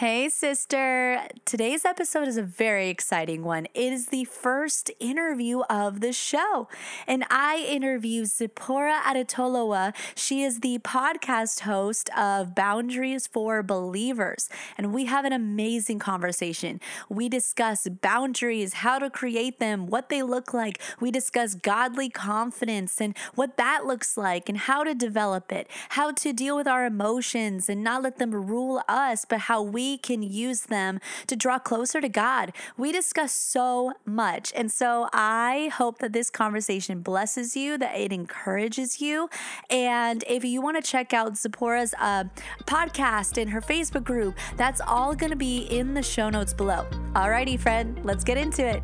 Hey, sister. Today's episode is a very exciting one. It is the first interview of the show. And I interview Zipporah Adetoluwa. She is the podcast host of Boundaries for Believers. And we have an amazing conversation. We discuss boundaries, how to create them, what they look like. We discuss godly confidence and what that looks like, and how to develop it, how to deal with our emotions and not let them rule us, but how we can use them to draw closer to God. We discuss so much. And so I hope that this conversation blesses you, that it encourages you. And if you want to check out Zipporah's uh, podcast and her Facebook group, that's all going to be in the show notes below. Alrighty, friend, let's get into it.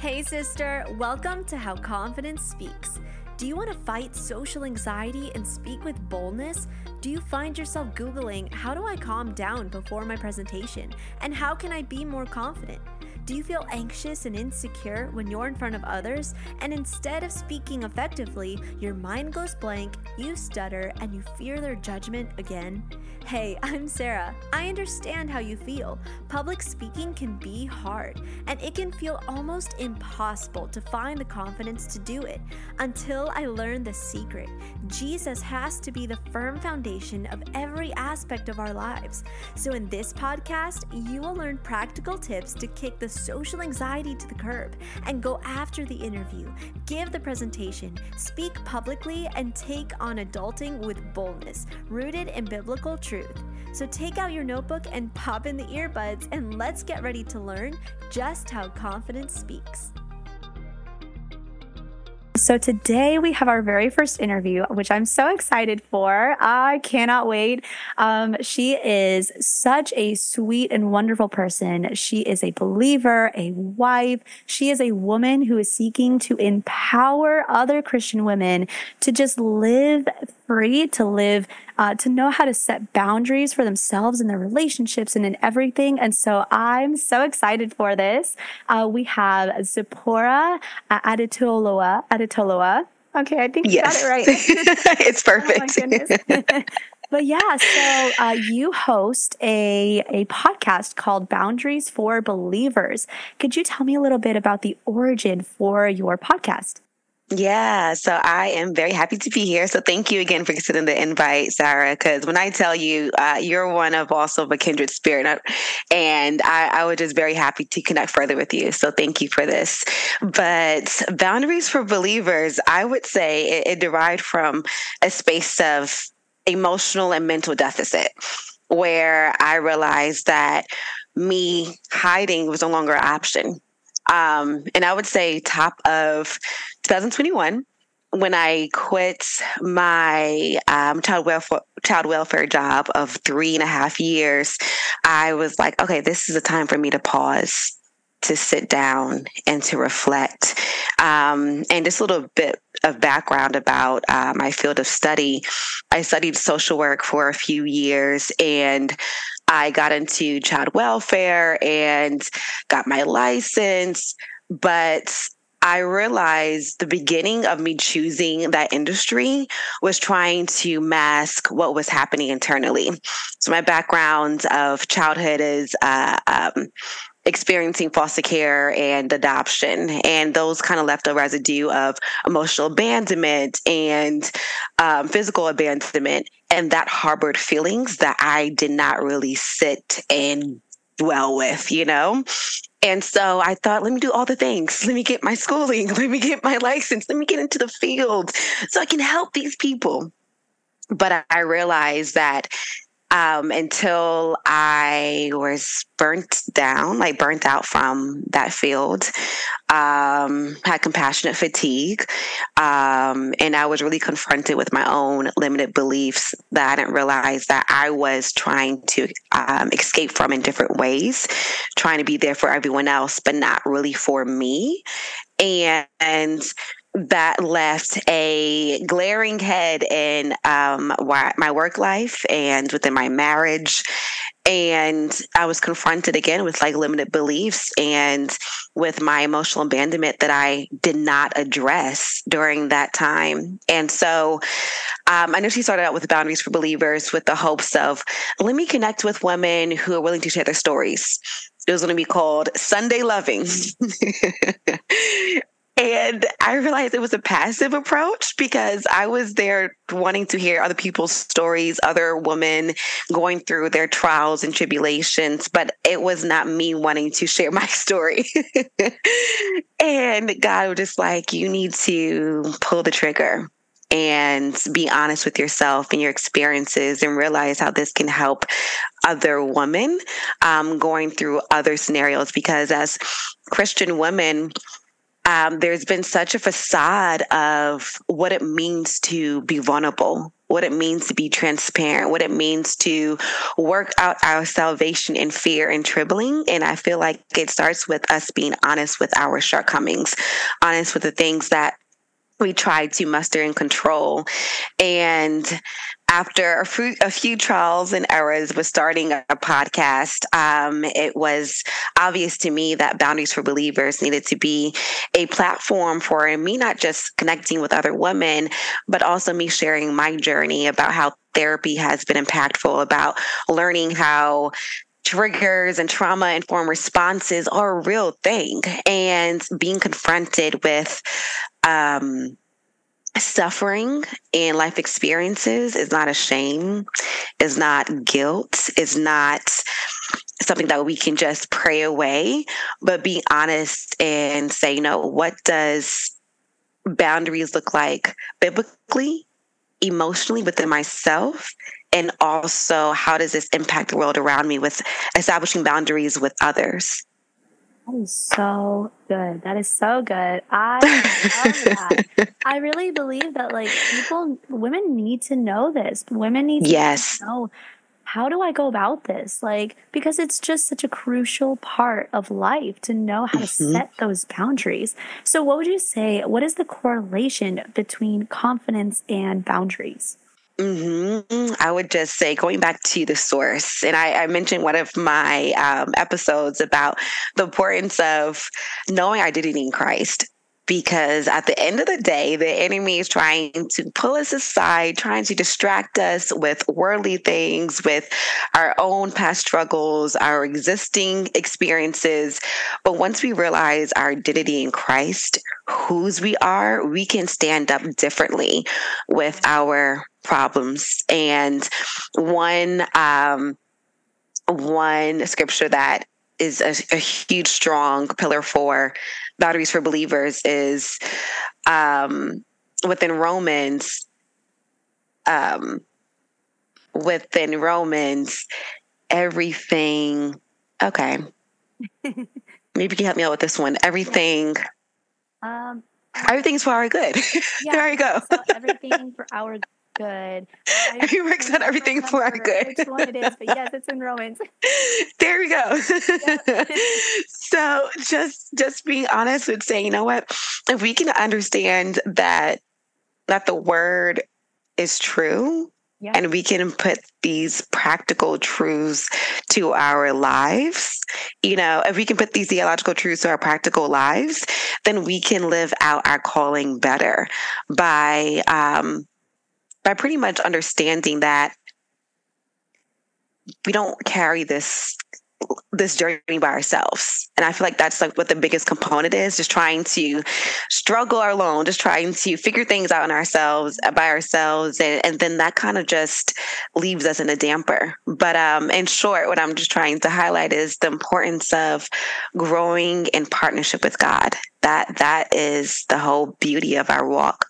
Hey, sister, welcome to How Confidence Speaks. Do you want to fight social anxiety and speak with boldness? Do you find yourself Googling, How do I calm down before my presentation? And how can I be more confident? Do you feel anxious and insecure when you're in front of others? And instead of speaking effectively, your mind goes blank, you stutter, and you fear their judgment again? Hey, I'm Sarah. I understand how you feel. Public speaking can be hard, and it can feel almost impossible to find the confidence to do it until I learned the secret. Jesus has to be the firm foundation of every aspect of our lives. So, in this podcast, you will learn practical tips to kick the social anxiety to the curb and go after the interview, give the presentation, speak publicly, and take on adulting with boldness, rooted in biblical truth. So take out your notebook and pop in the earbuds, and let's get ready to learn just how confidence speaks. So today we have our very first interview, which I'm so excited for. I cannot wait. Um, she is such a sweet and wonderful person. She is a believer, a wife. She is a woman who is seeking to empower other Christian women to just live free, to live, uh, to know how to set boundaries for themselves and their relationships and in everything. And so I'm so excited for this. Uh, we have Zipporah Adetoluwa. Adetoluwa. Okay, I think yes. you got it right. it's perfect. Oh but yeah, so uh, you host a a podcast called Boundaries for Believers. Could you tell me a little bit about the origin for your podcast? Yeah, so I am very happy to be here. So thank you again for considering the invite, Sarah. Because when I tell you, uh, you're one of also of a kindred spirit, and I, I was just very happy to connect further with you. So thank you for this. But boundaries for believers, I would say it, it derived from a space of emotional and mental deficit, where I realized that me hiding was no longer an option. Um, and I would say top of 2021 when I quit my um, child welfare child welfare job of three and a half years, I was like, okay, this is a time for me to pause, to sit down, and to reflect. Um, and just a little bit of background about uh, my field of study. I studied social work for a few years, and I got into child welfare and got my license, but I realized the beginning of me choosing that industry was trying to mask what was happening internally. So, my background of childhood is uh, um, experiencing foster care and adoption. And those kind of left a residue of emotional abandonment and um, physical abandonment. And that harbored feelings that I did not really sit and dwell with, you know? And so I thought, let me do all the things. Let me get my schooling. Let me get my license. Let me get into the field so I can help these people. But I realized that um, until I was burnt down, like burnt out from that field, um, had compassionate fatigue, um, and I was really confronted with my own limited beliefs that I didn't realize that I was trying to um, escape from in different ways, trying to be there for everyone else, but not really for me. And, and that left a glaring head in um, my work life and within my marriage. and I was confronted again with like limited beliefs and with my emotional abandonment that I did not address during that time. And so um, I know she started out with Boundaries for Believers with the hopes of let me connect with women who are willing to share their stories. It was going to be called Sunday Loving. And I realized it was a passive approach because I was there wanting to hear other people's stories, other women going through their trials and tribulations, but it was not me wanting to share my story. and God was just like, you need to pull the trigger and be honest with yourself and your experiences and realize how this can help other women um, going through other scenarios because as christian women um, there's been such a facade of what it means to be vulnerable, what it means to be transparent, what it means to work out our salvation in fear and trembling. And I feel like it starts with us being honest with our shortcomings, honest with the things that we tried to muster and control. And after a few, a few trials and errors with starting a podcast, um, it was obvious to me that Boundaries for Believers needed to be a platform for me not just connecting with other women, but also me sharing my journey about how therapy has been impactful, about learning how triggers and trauma informed responses are a real thing and being confronted with um, suffering and life experiences is not a shame, is not guilt, is not something that we can just pray away, but be honest and say, you know, what does boundaries look like biblically, emotionally within myself? And also, how does this impact the world around me with establishing boundaries with others? That is so good. That is so good. I love that. I really believe that like people, women need to know this. Women need to yes. know how do I go about this? Like, because it's just such a crucial part of life to know how mm-hmm. to set those boundaries. So, what would you say? What is the correlation between confidence and boundaries? Mm-hmm. I would just say, going back to the source, and I, I mentioned one of my um, episodes about the importance of knowing identity in Christ because at the end of the day, the enemy is trying to pull us aside, trying to distract us with worldly things, with our own past struggles, our existing experiences. But once we realize our identity in Christ, whose we are, we can stand up differently with our problems. And one, um, one scripture that is a, a huge, strong pillar for boundaries for believers is um, within Romans. Um, within Romans, everything. Okay, maybe you can help me out with this one. Everything. Um, everything's for our good. Yeah, there you go. so everything for our good. I he works on everything for our good. Which one it is, but yes, it's in Romans. there we go. so just just being honest with saying, you know what, if we can understand that that the word is true, yeah. and we can put these practical truths to our lives. You know, if we can put these theological truths to our practical lives, then we can live out our calling better by um, by pretty much understanding that we don't carry this this journey by ourselves. And I feel like that's like what the biggest component is, just trying to struggle alone, just trying to figure things out in ourselves by ourselves. And, and then that kind of just leaves us in a damper. But um, in short, what I'm just trying to highlight is the importance of growing in partnership with God. That that is the whole beauty of our walk.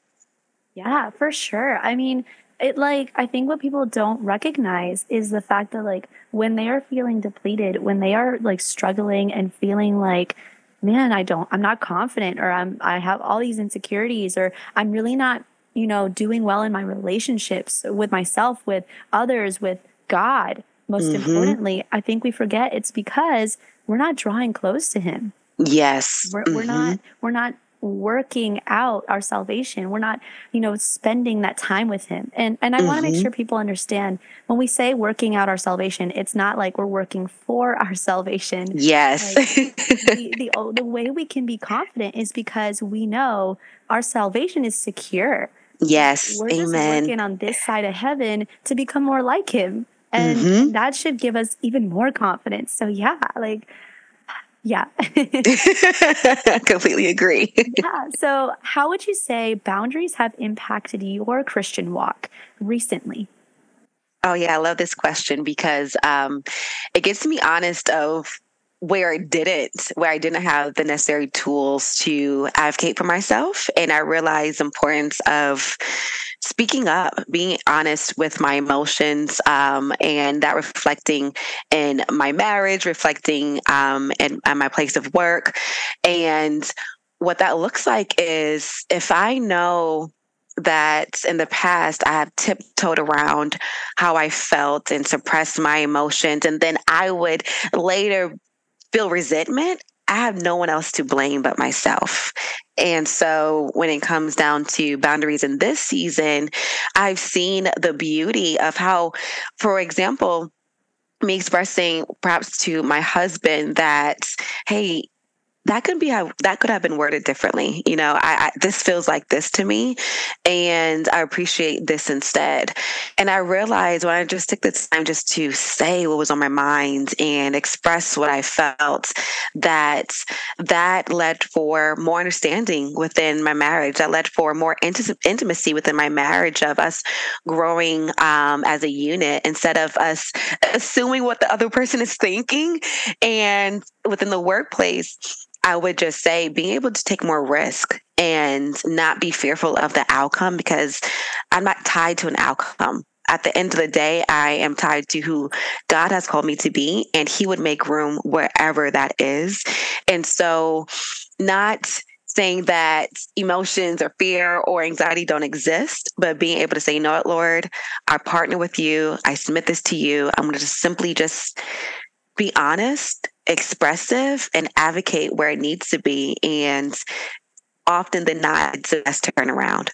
Yeah, for sure. I mean, it like I think what people don't recognize is the fact that like when they are feeling depleted, when they are like struggling and feeling like man, I don't I'm not confident or I'm I have all these insecurities or I'm really not, you know, doing well in my relationships with myself, with others, with God. Most mm-hmm. importantly, I think we forget it's because we're not drawing close to him. Yes. We're, mm-hmm. we're not we're not working out our salvation. We're not, you know, spending that time with him. And and I mm-hmm. want to make sure people understand when we say working out our salvation, it's not like we're working for our salvation. Yes. Like the, the, the way we can be confident is because we know our salvation is secure. Yes. We're Amen. just working on this side of heaven to become more like him. And mm-hmm. that should give us even more confidence. So yeah, like yeah. Completely agree. yeah. So, how would you say boundaries have impacted your Christian walk recently? Oh, yeah. I love this question because um, it gets me honest of where I didn't, where I didn't have the necessary tools to advocate for myself. And I realized the importance of speaking up, being honest with my emotions, um, and that reflecting in my marriage, reflecting um, in, in my place of work. And what that looks like is if I know that in the past I have tiptoed around how I felt and suppressed my emotions, and then I would later feel resentment. I have no one else to blame but myself. And so when it comes down to boundaries in this season, I've seen the beauty of how, for example, me expressing perhaps to my husband that, hey, that could be how that could have been worded differently. You know, I, I, this feels like this to me, and I appreciate this instead. And I realized when I just took the time just to say what was on my mind and express what I felt, that that led for more understanding within my marriage. That led for more int- intimacy within my marriage of us growing um, as a unit instead of us assuming what the other person is thinking. And within the workplace I would just say being able to take more risk and not be fearful of the outcome because I'm not tied to an outcome. At the end of the day, I am tied to who God has called me to be, and He would make room wherever that is. And so, not saying that emotions or fear or anxiety don't exist, but being able to say, you know what, Lord, I partner with you. I submit this to you. I'm going to just simply just be honest, expressive, and advocate where it needs to be. And often than not, it's the best turnaround.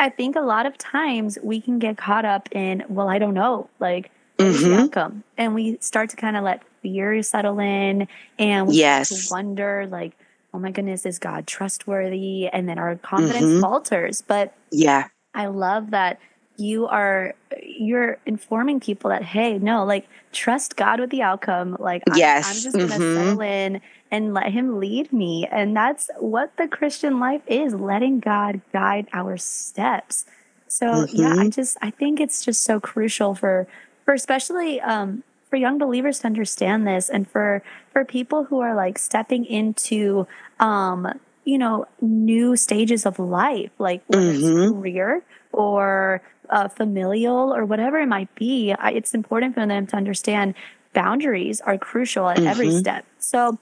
I think a lot of times we can get caught up in, well, I don't know, like, mm-hmm. outcome? And we start to kind of let fear settle in and we yes. wonder, like, oh my goodness, is God trustworthy? And then our confidence mm-hmm. falters. But yeah, I love that you are you're informing people that hey no like trust god with the outcome like yes. I'm, I'm just gonna mm-hmm. settle in and let him lead me and that's what the christian life is letting god guide our steps so mm-hmm. yeah i mm-hmm. just i think it's just so crucial for for especially um for young believers to understand this and for for people who are like stepping into um you know new stages of life like whether mm-hmm. it's career or uh, familial or whatever it might be, I, it's important for them to understand boundaries are crucial at mm-hmm. every step. So,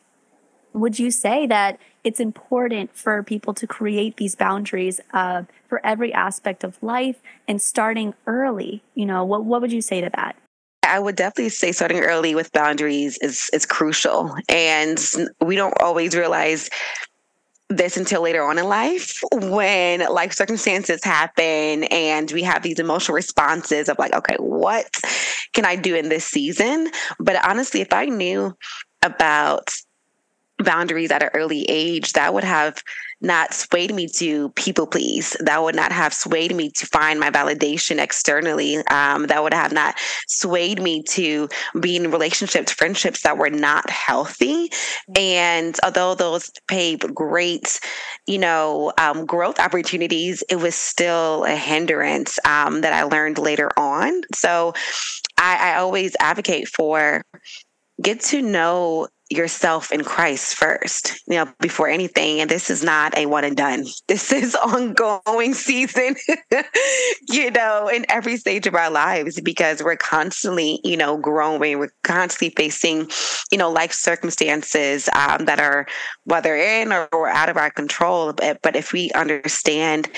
would you say that it's important for people to create these boundaries uh, for every aspect of life and starting early? You know, what what would you say to that? I would definitely say starting early with boundaries is is crucial, and we don't always realize this until later on in life when life circumstances happen and we have these emotional responses of like, okay, what can I do in this season? But honestly, if I knew about boundaries at an early age, that would have not swayed me to people please. That would not have swayed me to find my validation externally. Um, that would have not swayed me to be in relationships, friendships that were not healthy. And although those paid great, you know, um, growth opportunities, it was still a hindrance um, that I learned later on. So I, I always advocate for get to know yourself in Christ first, you know, before anything. And this is not a one and done. This is ongoing season, you know, in every stage of our lives because we're constantly, you know, growing. We're constantly facing, you know, life circumstances um, that are whether in or, out of our control. But, but if we understand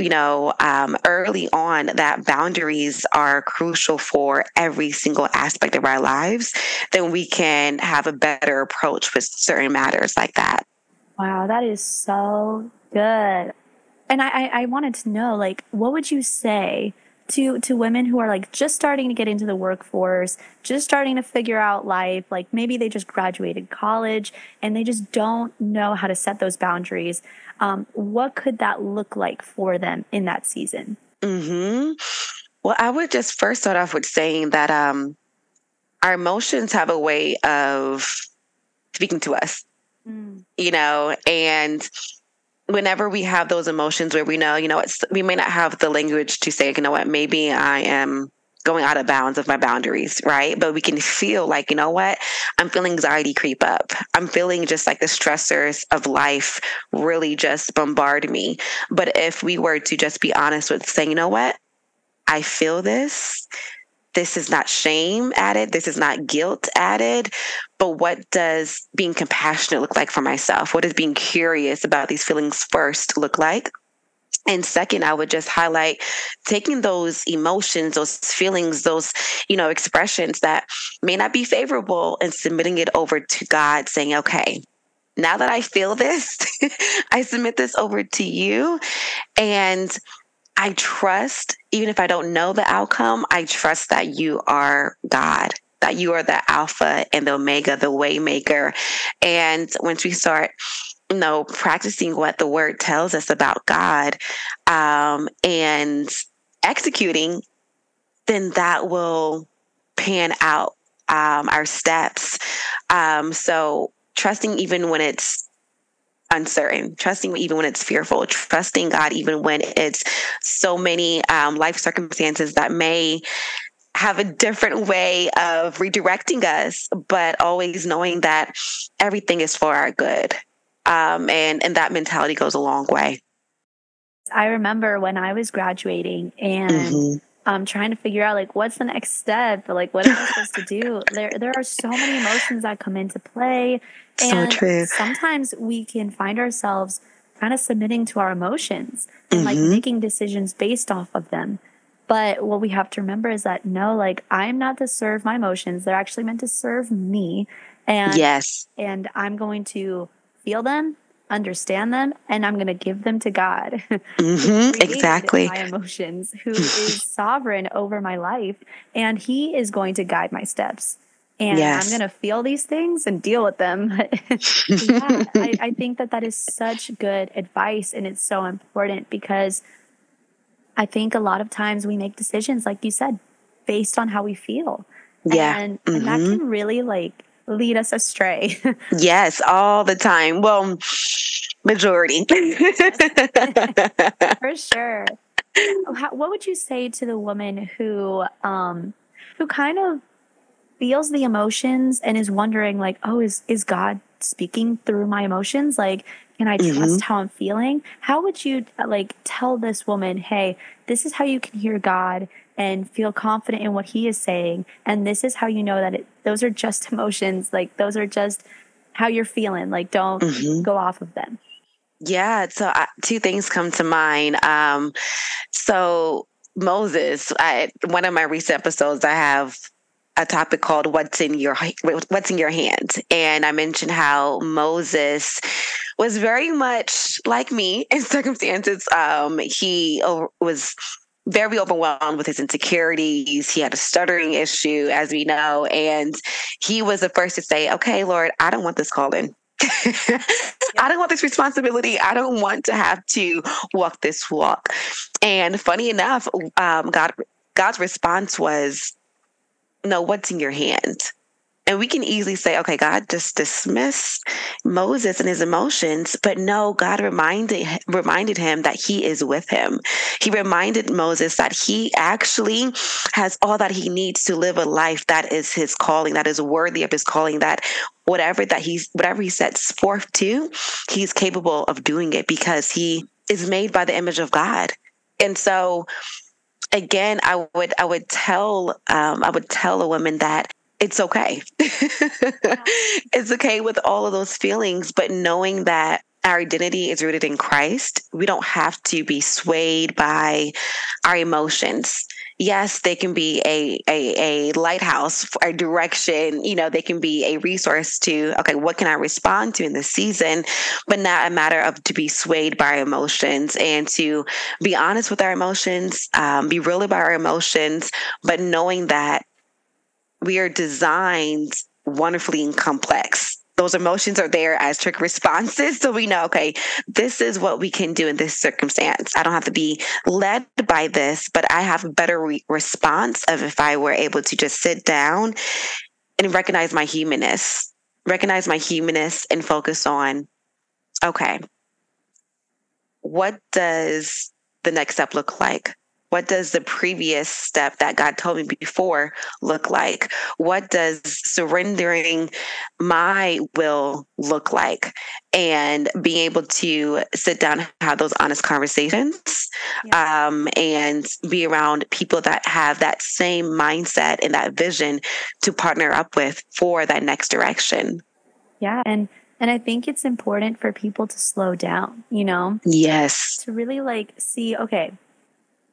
you know, um, early on that boundaries are crucial for every single aspect of our lives, then we can have a better approach with certain matters like that. Wow, that is so good. And I, I, I wanted to know, like, what would you say to to women who are like just starting to get into the workforce, just starting to figure out life, like maybe they just graduated college and they just don't know how to set those boundaries. Um, what could that look like for them in that season? Hmm. Well, I would just first start off with saying that um, our emotions have a way of speaking to us. Mm. You know, and whenever we have those emotions where we know, you know, it's we may not have the language to say, you know what, maybe I am going out of bounds of my boundaries, right? But we can feel like, you know what? I'm feeling anxiety creep up. I'm feeling just like the stressors of life really just bombard me. But if we were to just be honest with saying, you know what? I feel this this is not shame added, this is not guilt added, but what does being compassionate look like for myself? What does being curious about these feelings first look like? And second, I would just highlight taking those emotions, those feelings, those, you know, expressions that may not be favorable and submitting it over to God, saying, okay, now that I feel this, I submit this over to you. And I trust, even if I don't know the outcome, I trust that you are God, that you are the Alpha and the Omega, the Waymaker. And once we start, you know, practicing what the Word tells us about God um, and executing, then that will pan out um, our steps. Um, so trusting even when it's uncertain, trusting even when it's fearful, trusting God even when it's so many um, life circumstances that may have a different way of redirecting us, but always knowing that everything is for our good. Um, and, and that mentality goes a long way. I remember when I was graduating and mm-hmm um, trying to figure out like what's the next step? Like what am i supposed to do? There there are so many emotions that come into play. And so true. sometimes we can find ourselves kind of submitting to our emotions and mm-hmm. like making decisions based off of them. But what we have to remember is that no like i'm not to serve my emotions. They're actually meant to serve me. And yes. and i'm going to feel them understand them and I'm going to give them to God. Mm-hmm, exactly. My emotions, who is sovereign over my life, and He is going to guide my steps. And yes. I'm going to feel these things and deal with them. yeah, I, I think that that is such good advice, and it's so important because I think a lot of times we make decisions, like you said, based on how we feel. Yeah. And, mm-hmm. and that mm-hmm. can really like lead us astray. yes, all the time. Well, majority. For sure. What would you say to the woman who um who kind of feels the emotions and is wondering like, "Oh, is is God speaking through my emotions? Like, can I trust mm-hmm. how I'm feeling?" How would you like tell this woman, "Hey, this is how you can hear God and feel confident in what he is saying. And this is how you know that it, those are just emotions. Like those are just how you're feeling. Like don't mm-hmm. go off of them. Yeah so uh, two things come to mind. Um, so moses I, one of my recent episodes i have a topic called what's in your what's in your hand? And i mentioned how moses was very much like me in circumstances. Um, he was very overwhelmed with his insecurities. He had a stuttering issue, as we know. And he was the first to say, Okay, Lord, I don't want this calling. I don't want this responsibility. I don't want to have to walk this walk. And funny enough, um, God, God's response was, "No, what's in your hand?" And we can easily say, okay, God just dismissed Moses and his emotions, but no, God reminded reminded him that he is with him. He reminded Moses that he actually has all that he needs to live a life that is his calling, that is worthy of his calling, that whatever that he's whatever he sets forth to, he's capable of doing it because he is made by the image of God. And so again, I would I would tell um, I would tell a woman that it's okay. it's okay with all of those feelings, but knowing that our identity is rooted in Christ. We don't have to be swayed by our emotions. Yes, they can be a, a, a lighthouse, a direction, you know, they can be a resource to, okay, what can I respond to in this season? But not a matter of to be swayed by emotions and to be honest with our emotions, um, be real about our emotions, but knowing that we are designed wonderfully and complex those emotions are there as trick responses. So we know, okay, this is what we can do in this circumstance. I don't have to be led by this, but I have a better re- response of if I were able to just sit down and recognize my humanness, recognize my humanness and focus on, okay, what does the next step look like? What does the previous step that God told me before look like? What does surrendering my will look like? And being able to sit down and have those honest conversations yeah. um, and be around people that have that same mindset and that vision to partner up with for that next direction. Yeah. And and I think it's important for people to slow down, you know? Yes. To really like see, okay,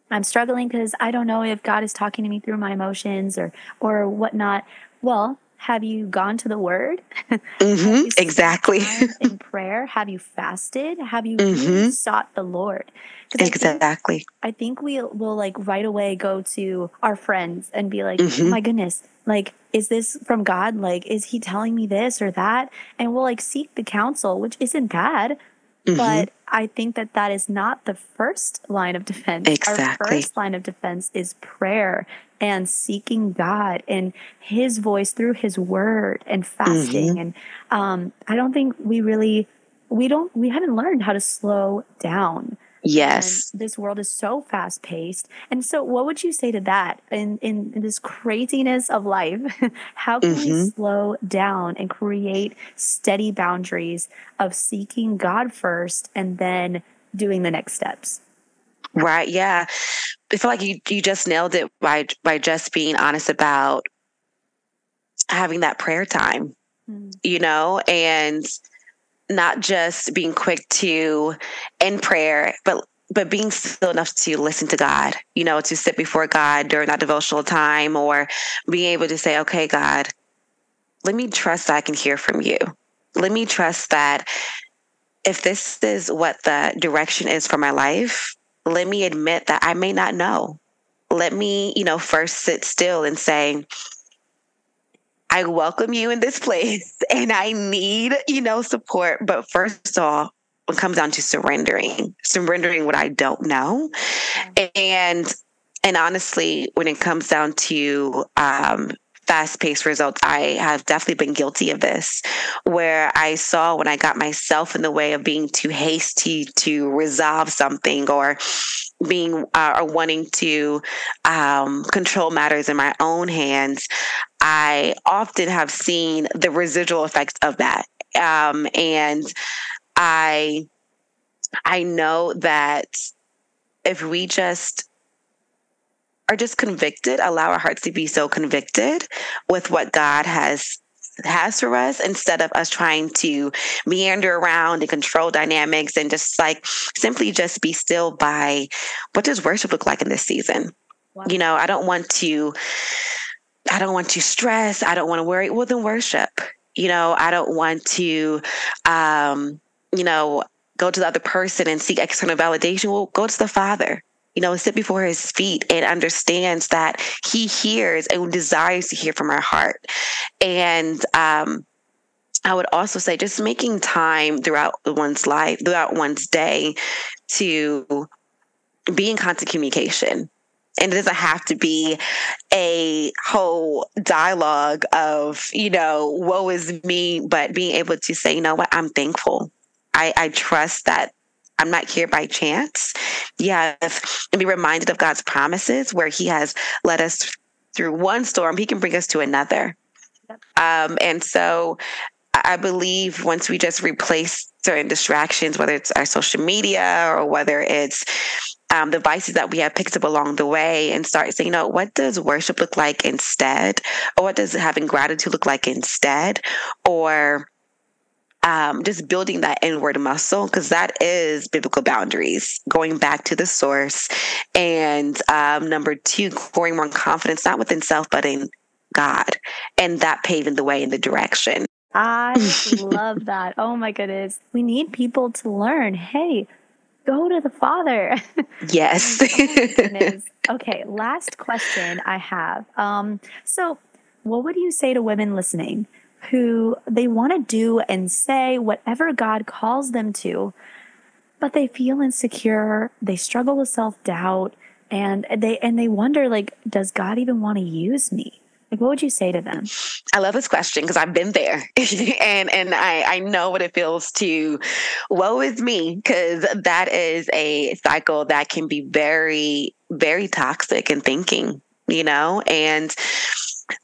I'm struggling because I don't know if God is talking to me through my emotions or or whatnot. Well, have you gone to the Word? Mm-hmm, exactly. in prayer, have you fasted? Have you mm-hmm. sought the Lord? Exactly. I think, I think we will like right away go to our friends and be like, mm-hmm. "My goodness, like is this from God? Like is He telling me this or that?" And we'll like seek the counsel, which isn't bad. Mm-hmm. But I think that that is not the first line of defense. Exactly. Our first line of defense is prayer and seeking God and His voice through His Word and fasting. Mm-hmm. And um, I don't think we really, we don't, we haven't learned how to slow down. Yes. And this world is so fast paced. And so what would you say to that in, in, in this craziness of life? How can mm-hmm. we slow down and create steady boundaries of seeking God first and then doing the next steps? Right. Yeah. I feel like you, you just nailed it by, by just being honest about having that prayer time, mm. you know, and, not just being quick to in prayer, but but being still enough to listen to God, you know, to sit before God during that devotional time or being able to say, okay, God, let me trust that I can hear from you. Let me trust that if this is what the direction is for my life, let me admit that I may not know. Let me, you know, first sit still and say, I welcome you in this place and I need, you know, support. But first of all, it comes down to surrendering, surrendering what I don't know. And and honestly, when it comes down to um, fast paced results, I have definitely been guilty of this, where I saw when I got myself in the way of being too hasty to resolve something or being uh, or wanting to um, control matters in my own hands, I often have seen the residual effects of that. Um, and I, I know that if we just are just convicted, allow our hearts to be so convicted with what God has has for us instead of us trying to meander around and control dynamics and just like simply just be still by what does worship look like in this season? Wow. You know, I don't want to I don't want to stress. I don't want to worry. Well, then worship. You know, I don't want to, um, you know, go to the other person and seek external validation. Well, go to the Father. You know, sit before His feet and understands that He hears and desires to hear from our heart. And um, I would also say, just making time throughout one's life, throughout one's day, to be in constant communication and it doesn't have to be a whole dialogue of you know woe is me but being able to say you know what? I'm thankful. I i trust that i'm not here by chance. Yes and be reminded of god's promises where he has led us through one storm he can bring us to another. Um, and so I believe once we just replace certain distractions, whether it's our social media or whether it's um, the vices that we have picked up along the way and start saying, you know, what does worship look like instead? Or what does having gratitude look like instead? Or um, just building that inward muscle because that is biblical boundaries, going back to the source. And um, number two, growing more confidence, not within self, but in God, and that paving the way in the direction. I love that. Oh my goodness. We need people to learn hey, go to the Father. Yes. okay, last question I have. Um, so, what would you say to women listening who they want to do and say whatever God calls them to, but they feel insecure, they struggle with self-doubt, and they and they wonder like does God even want to use me? Like what would you say to them? I love this question because I've been there and and I I know what it feels to woe is me because that is a cycle that can be very very toxic in thinking, you know? And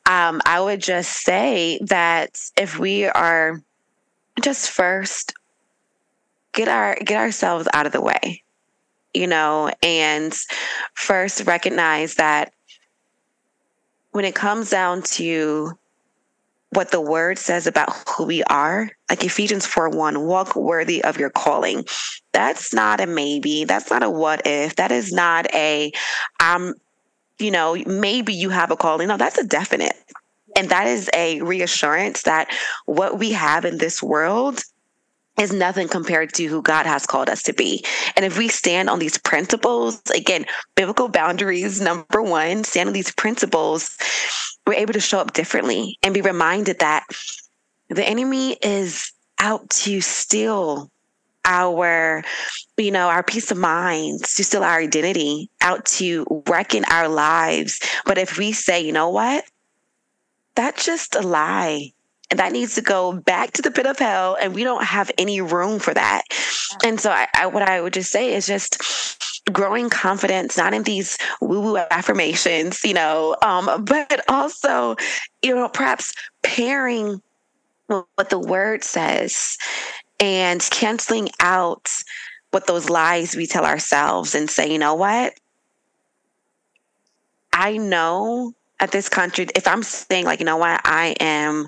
um, I would just say that if we are just first get our get ourselves out of the way, you know, and first recognize that when it comes down to what the word says about who we are, like Ephesians 4 1, walk worthy of your calling. That's not a maybe. That's not a what if. That is not a, I'm you know, maybe you have a calling. No, that's a definite. And that is a reassurance that what we have in this world is nothing compared to who God has called us to be. And if we stand on these principles, again, biblical boundaries, number one, stand on these principles, we're able to show up differently and be reminded that the enemy is out to steal our you know our peace of mind to steal our identity out to reckon our lives. But if we say you know what? That's just a lie and that needs to go back to the pit of hell and we don't have any room for that and so I, I, what i would just say is just growing confidence not in these woo woo affirmations you know um, but also you know perhaps pairing what the word says and canceling out what those lies we tell ourselves and say, you know what? I know at this country, if I'm saying, like, you know what, I am,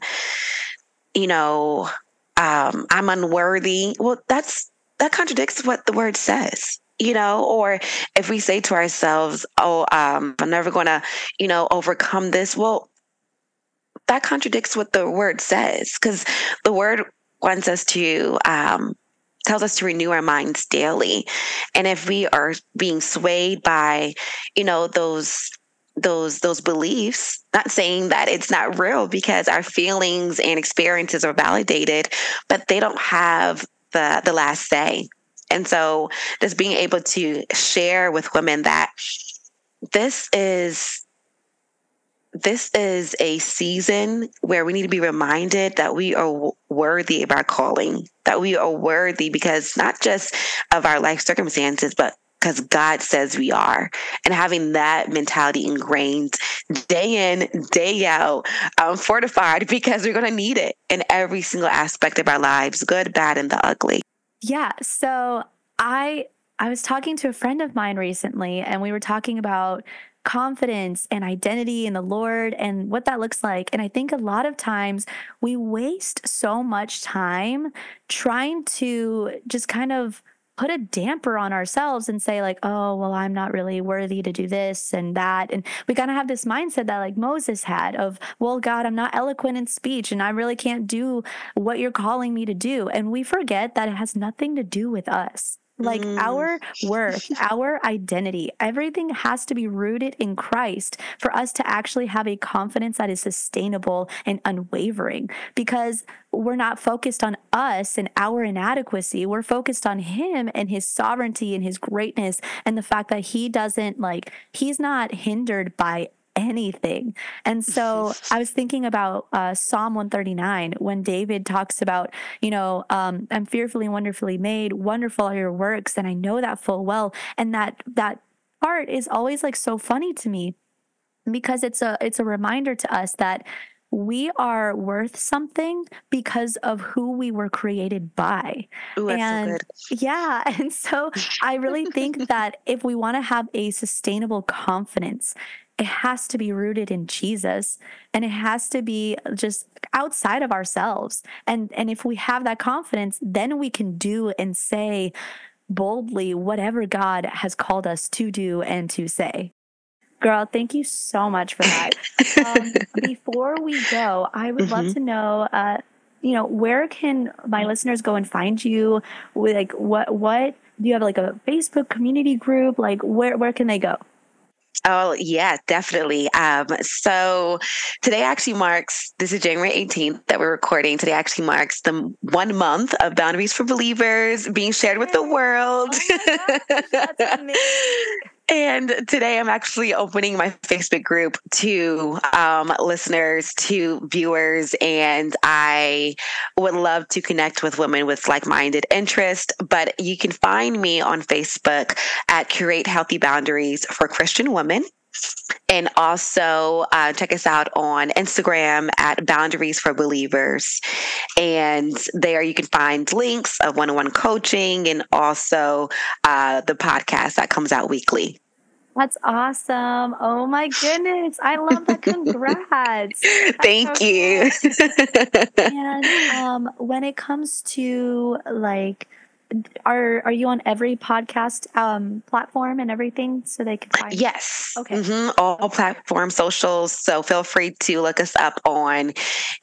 you know, um, I'm unworthy, well, that's that contradicts what the word says you know? Or if we say to ourselves oh um, i'm never going to you know overcome this well that contradicts what the word says because the word wants us to um, tells us to renew our minds daily. And if we are being swayed by you know those those those beliefs not saying that it's not real because our feelings and experiences are validated but they don't have the the last say. And so just being able to share with women that this is this is a season where we need to be reminded that we are worthy of our calling, that we are worthy because not just of our life circumstances, but because God says we are. And having that mentality ingrained day in, day out, um, fortified because we're going to need it in every single aspect of our lives good, bad, and the ugly. Yeah. So I. I was talking to a friend of mine recently, and we were talking about confidence and identity in the Lord and what that looks like. And I think a lot of times we waste so much time trying to just kind of put a damper on ourselves and say like oh well i'm not really worthy to do this and that. And we kind of have this mindset that like moses had of well god i'm not eloquent in speech and i really can't do what you're calling me to do. And we forget that it has nothing to do with us like mm. our worth, our identity, everything has to be rooted in Christ for us to actually have a confidence that is sustainable and unwavering because we're not focused on us and our inadequacy. We're focused on Him and His sovereignty and His greatness and the fact that He doesn't like, He's not hindered by anything. And so I was thinking about uh, Psalm 139 when David talks about, you know, um, I'm fearfully and wonderfully made, wonderful are your works, and I know that full well. And that that part is always like so funny to me because it's a it's a reminder to us that we are worth something because of who we were created by. Ooh, and so yeah, and so I really think that if we want to have a sustainable confidence it has to be rooted in Jesus and it has to be just outside of ourselves. And and if we have that confidence, then we can do and say boldly whatever God has called us to do and to say. Girl, thank you so much for that. um, before we go, I would mm-hmm. love to know, uh, you know, where can my listeners go and find you? Like, what, what do you have like a Facebook community group? Like, where, where can they go? Oh, yeah, definitely. Um, so today actually marks, this is January 18th that we're recording. Today actually marks the one month of Boundaries for Believers being shared with the world. Oh gosh, and today I'm actually opening my Facebook group to um, listeners, to viewers, and I would love to connect with women with like minded interest. But you can find me on Facebook at Curate Healthy Boundaries for Christian Women. And also uh, check us out on Instagram at Boundaries for Believers. And there you can find links of one on one coaching and also uh, the podcast that comes out weekly. That's awesome. Oh my goodness. I love that. Congrats. Thank so you. and um, when it comes to like, are are you on every podcast um, platform and everything so they can find yes okay mm-hmm. all platform socials so feel free to look us up on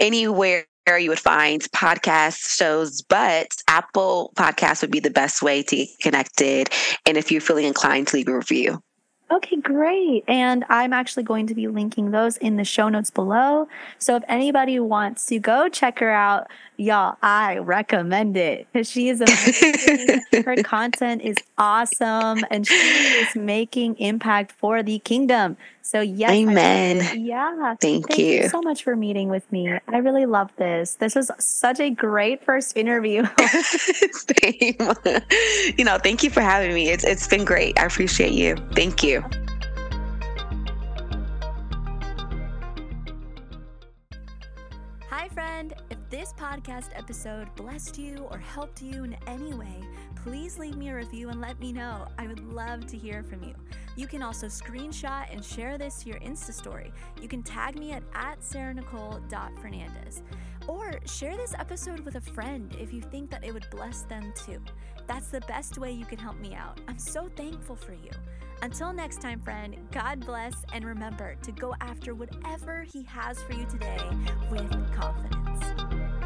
anywhere you would find podcast shows, but Apple Podcast would be the best way to get connected. And if you're feeling inclined to leave a review. Okay, great. And I'm actually going to be linking those in the show notes below. So if anybody wants to go check her out, y'all, I recommend it because she is amazing. her content is awesome and she is making impact for the kingdom. So yes, amen. Yeah, thank, thank you. you so much for meeting with me. I really love this. This was such a great first interview. Same. you know, thank you for having me. It's it's been great. I appreciate you. Thank you. This podcast episode blessed you or helped you in any way, please leave me a review and let me know. I would love to hear from you. You can also screenshot and share this to your Insta story. You can tag me at, at sarahnicole.fernandez. Or share this episode with a friend if you think that it would bless them too. That's the best way you can help me out. I'm so thankful for you. Until next time, friend, God bless and remember to go after whatever He has for you today with confidence.